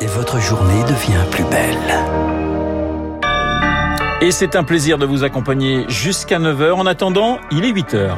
et votre journée devient plus belle. Et c'est un plaisir de vous accompagner jusqu'à 9h. En attendant, il est 8h.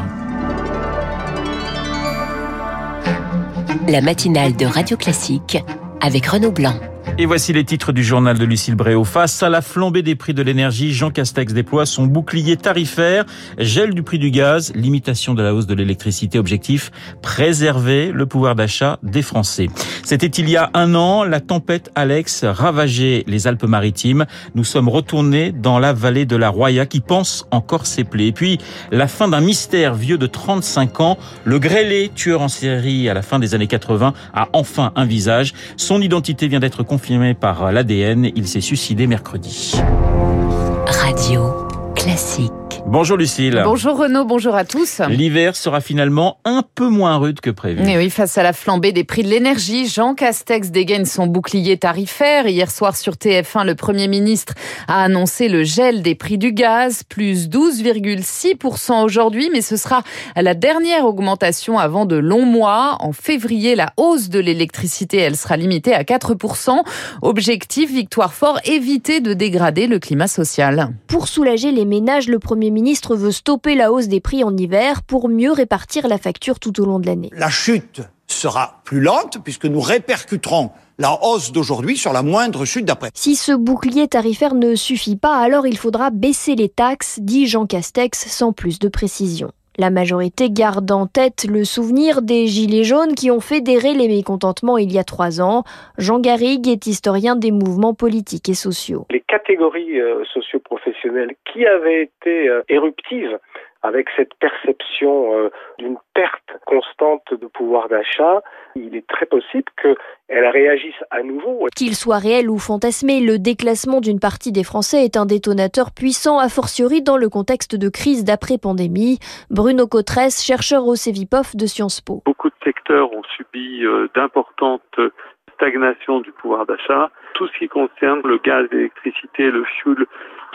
La matinale de Radio Classique avec Renaud Blanc. Et voici les titres du journal de Lucille Bréau. Face à la flambée des prix de l'énergie, Jean Castex déploie son bouclier tarifaire, gel du prix du gaz, limitation de la hausse de l'électricité, objectif préserver le pouvoir d'achat des Français. C'était il y a un an, la tempête Alex ravageait les Alpes-Maritimes. Nous sommes retournés dans la vallée de la Roya qui pense encore ses plaies. Et puis, la fin d'un mystère vieux de 35 ans, le grêlé, tueur en série à la fin des années 80, a enfin un visage. Son identité vient d'être confirmée par l'ADN. Il s'est suicidé mercredi. Radio classique. Bonjour Lucille. Bonjour Renaud, bonjour à tous. L'hiver sera finalement un peu moins rude que prévu. Et oui, face à la flambée des prix de l'énergie, Jean Castex dégaine son bouclier tarifaire. Hier soir sur TF1, le Premier ministre a annoncé le gel des prix du gaz, plus 12,6% aujourd'hui, mais ce sera la dernière augmentation avant de longs mois. En février, la hausse de l'électricité, elle sera limitée à 4%. Objectif, victoire fort, éviter de dégrader le climat social. Pour soulager les ménages, le Premier ministre veut stopper la hausse des prix en hiver pour mieux répartir la facture tout au long de l'année. La chute sera plus lente puisque nous répercuterons la hausse d'aujourd'hui sur la moindre chute d'après. Si ce bouclier tarifaire ne suffit pas, alors il faudra baisser les taxes, dit Jean Castex sans plus de précision. La majorité garde en tête le souvenir des Gilets jaunes qui ont fédéré les mécontentements il y a trois ans. Jean Garrigue est historien des mouvements politiques et sociaux. Les catégories euh, socio-professionnelles qui avaient été euh, éruptives avec cette perception euh, d'une constante de pouvoir d'achat, il est très possible qu'elle réagisse à nouveau. Qu'il soit réel ou fantasmé, le déclassement d'une partie des Français est un détonateur puissant, a fortiori dans le contexte de crise d'après-pandémie. Bruno Cotresse, chercheur au CEVIPOF de Sciences Po. Beaucoup de secteurs ont subi euh, d'importantes stagnations du pouvoir d'achat. Tout ce qui concerne le gaz, l'électricité, le fuel,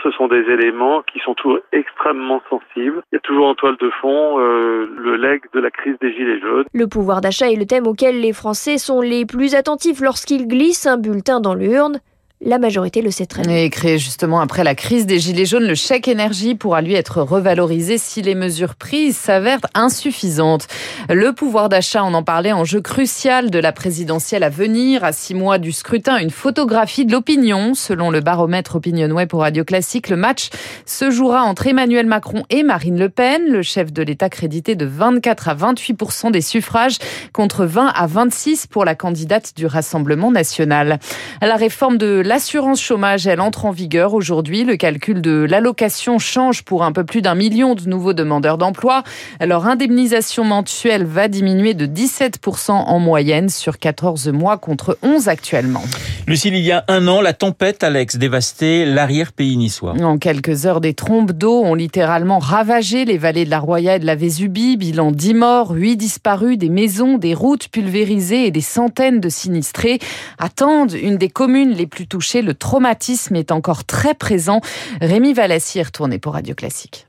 ce sont des éléments qui sont toujours extrêmement sensibles. Il y a toujours en toile de fond euh, le leg de la crise des Gilets jaunes. Le pouvoir d'achat est le thème auquel les Français sont les plus attentifs lorsqu'ils glissent un bulletin dans l'urne. La majorité le sait très bien. Et créé justement après la crise des Gilets jaunes, le chèque énergie pourra lui être revalorisé si les mesures prises s'avèrent insuffisantes. Le pouvoir d'achat, on en parlait, enjeu crucial de la présidentielle à venir. À six mois du scrutin, une photographie de l'opinion. Selon le baromètre Opinionway pour Radio Classique, le match se jouera entre Emmanuel Macron et Marine Le Pen, le chef de l'État crédité de 24 à 28 des suffrages contre 20 à 26 pour la candidate du Rassemblement national. La réforme de l'assurance chômage, elle entre en vigueur aujourd'hui. Le calcul de l'allocation change pour un peu plus d'un million de nouveaux demandeurs d'emploi. Leur indemnisation mensuelle va diminuer de 17% en moyenne sur 14 mois contre 11 actuellement. Lucille, il y a un an, la tempête Alex dévastait l'arrière-pays niçois. En quelques heures, des trombes d'eau ont littéralement ravagé les vallées de la Roya et de la Vésubie. Bilan 10 morts, 8 disparus, des maisons, des routes pulvérisées et des centaines de sinistrés attendent une des communes les plus touchées. Le traumatisme est encore très présent. Rémi Valassi est retourné pour Radio Classique.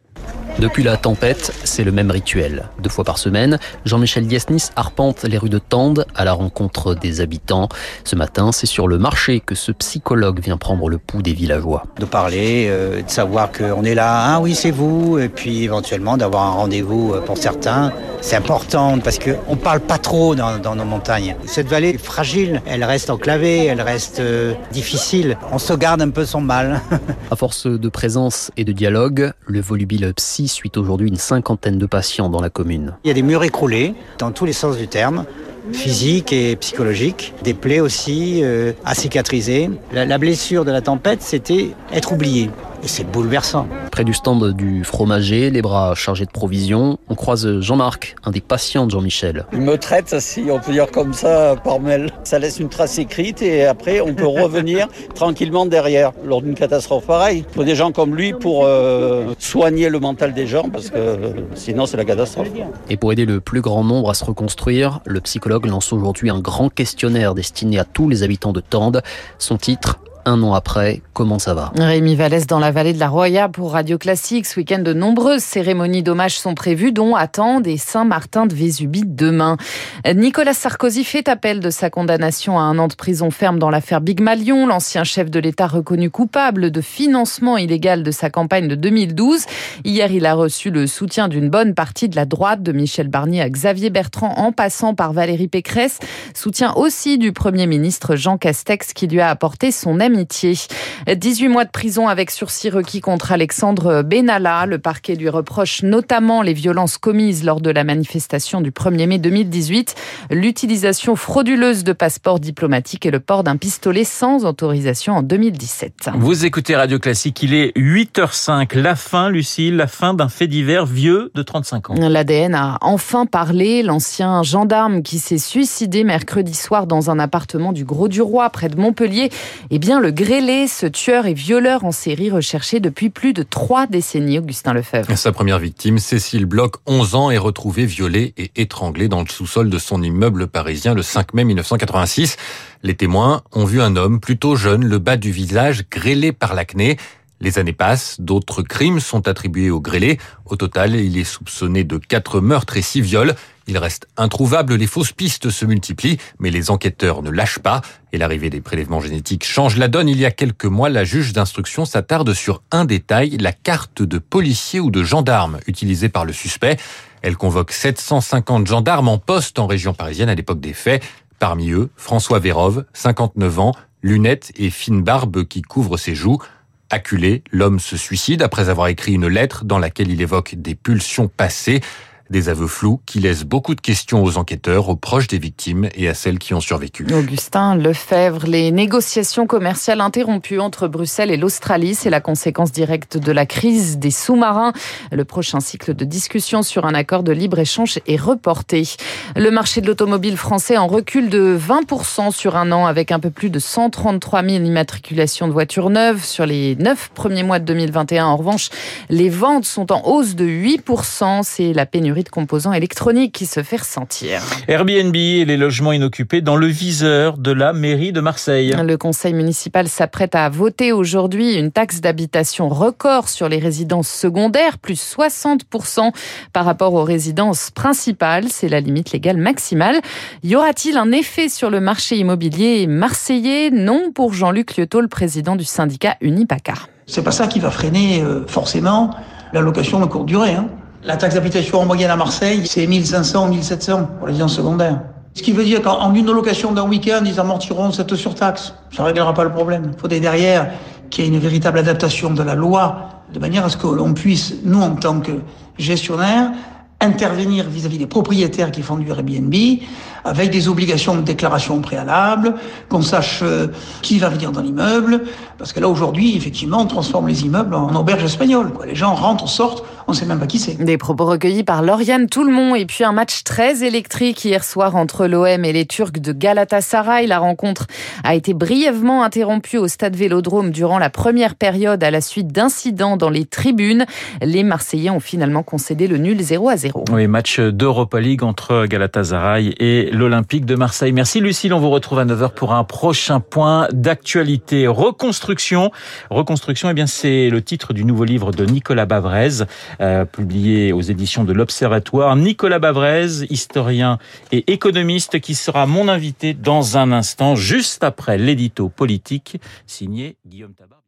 Depuis la tempête, c'est le même rituel. Deux fois par semaine, Jean-Michel Diesnis arpente les rues de Tende à la rencontre des habitants. Ce matin, c'est sur le marché que ce psychologue vient prendre le pouls des villageois. De parler, euh, de savoir qu'on est là, ah oui c'est vous, et puis éventuellement d'avoir un rendez-vous euh, pour certains. C'est important parce qu'on ne parle pas trop dans, dans, nos montagnes. Cette vallée est fragile, elle reste enclavée, elle reste euh, difficile. On se garde un peu son mal. à force de présence et de dialogue, le volubile psy suit aujourd'hui une cinquantaine de patients dans la commune. Il y a des murs écroulés, dans tous les sens du terme physique et psychologique, des plaies aussi euh, à cicatriser. La, la blessure de la tempête, c'était être oublié. Et c'est bouleversant. Près du stand du fromager, les bras chargés de provisions, on croise Jean-Marc, un des patients de Jean-Michel. Il me traite, si on peut dire comme ça, par mail. Ça laisse une trace écrite et après on peut revenir tranquillement derrière lors d'une catastrophe pareille. Il faut des gens comme lui pour euh, soigner le mental des gens parce que euh, sinon c'est la catastrophe. Et pour aider le plus grand nombre à se reconstruire, le psychologue lance aujourd'hui un grand questionnaire destiné à tous les habitants de Tende. Son titre un an après. Comment ça va Rémi Vallès dans la vallée de la Roya pour Radio Classique. Ce week-end, de nombreuses cérémonies d'hommage sont prévues, dont attendent des Saint-Martin de Vésubie demain. Nicolas Sarkozy fait appel de sa condamnation à un an de prison ferme dans l'affaire Big Malion. L'ancien chef de l'État reconnu coupable de financement illégal de sa campagne de 2012. Hier, il a reçu le soutien d'une bonne partie de la droite, de Michel Barnier à Xavier Bertrand, en passant par Valérie Pécresse. Soutien aussi du Premier ministre Jean Castex qui lui a apporté son amitié. 18 mois de prison avec sursis requis contre Alexandre Benalla. Le parquet lui reproche notamment les violences commises lors de la manifestation du 1er mai 2018, l'utilisation frauduleuse de passeports diplomatiques et le port d'un pistolet sans autorisation en 2017. Vous écoutez Radio Classique, il est 8h05. La fin, Lucille, la fin d'un fait divers vieux de 35 ans. L'ADN a enfin parlé. L'ancien gendarme qui s'est suicidé mercredi soir dans un appartement du Gros du Roi près de Montpellier, eh bien le grêlé, ce tueur et violeur en série recherché depuis plus de trois décennies, Augustin Lefebvre. Sa première victime, Cécile Bloch, 11 ans, est retrouvée violée et étranglée dans le sous-sol de son immeuble parisien le 5 mai 1986. Les témoins ont vu un homme plutôt jeune, le bas du visage grêlé par l'acné. Les années passent, d'autres crimes sont attribués au grêlé. Au total, il est soupçonné de quatre meurtres et six viols. Il reste introuvable, les fausses pistes se multiplient, mais les enquêteurs ne lâchent pas. Et l'arrivée des prélèvements génétiques change la donne. Il y a quelques mois, la juge d'instruction s'attarde sur un détail, la carte de policier ou de gendarme utilisée par le suspect. Elle convoque 750 gendarmes en poste en région parisienne à l'époque des faits. Parmi eux, François Vérove, 59 ans, lunettes et fine barbe qui couvre ses joues. Acculé, l'homme se suicide après avoir écrit une lettre dans laquelle il évoque des pulsions passées. Des aveux flous qui laissent beaucoup de questions aux enquêteurs, aux proches des victimes et à celles qui ont survécu. Augustin Lefebvre, les négociations commerciales interrompues entre Bruxelles et l'Australie, c'est la conséquence directe de la crise des sous-marins. Le prochain cycle de discussion sur un accord de libre-échange est reporté. Le marché de l'automobile français en recul de 20% sur un an avec un peu plus de 133 000 immatriculations de voitures neuves. Sur les 9 premiers mois de 2021, en revanche, les ventes sont en hausse de 8%. C'est la pénurie de composants électroniques qui se fait ressentir. Airbnb et les logements inoccupés dans le viseur de la mairie de Marseille. Le conseil municipal s'apprête à voter aujourd'hui une taxe d'habitation record sur les résidences secondaires, plus 60% par rapport aux résidences principales. C'est la limite légale maximale. Y aura-t-il un effet sur le marché immobilier marseillais? Non pour Jean-Luc Liotto, le président du syndicat Unipacar. C'est pas ça qui va freiner euh, forcément la location de courte durée. Hein. La taxe d'habitation en moyenne à Marseille, c'est 1500 ou 1700 pour les résidences secondaires. Ce qui veut dire qu'en une location d'un week-end, ils amortiront cette surtaxe. Ça ne réglera pas le problème. Il faudrait derrière qu'il y ait une véritable adaptation de la loi, de manière à ce que l'on puisse, nous en tant que gestionnaires, intervenir vis-à-vis des propriétaires qui font du Airbnb avec des obligations de déclaration préalable, qu'on sache euh, qui va venir dans l'immeuble, parce que là aujourd'hui, effectivement, on transforme les immeubles en auberges espagnoles. Quoi. Les gens rentrent, sortent, on ne sait même pas qui c'est. Des propos recueillis par Lauriane Toulmont et puis un match très électrique hier soir entre l'OM et les Turcs de Galatasaray. La rencontre a été brièvement interrompue au stade Vélodrome durant la première période à la suite d'incidents dans les tribunes. Les Marseillais ont finalement concédé le nul 0 à 0. Oui, match d'Europa League entre Galatasaray et l'Olympique de Marseille. Merci Lucille, on vous retrouve à 9h pour un prochain point d'actualité. Reconstruction. Reconstruction, eh bien c'est le titre du nouveau livre de Nicolas Bavrez, euh, publié aux éditions de l'Observatoire. Nicolas Bavrez, historien et économiste, qui sera mon invité dans un instant, juste après l'édito politique signé Guillaume Tabar.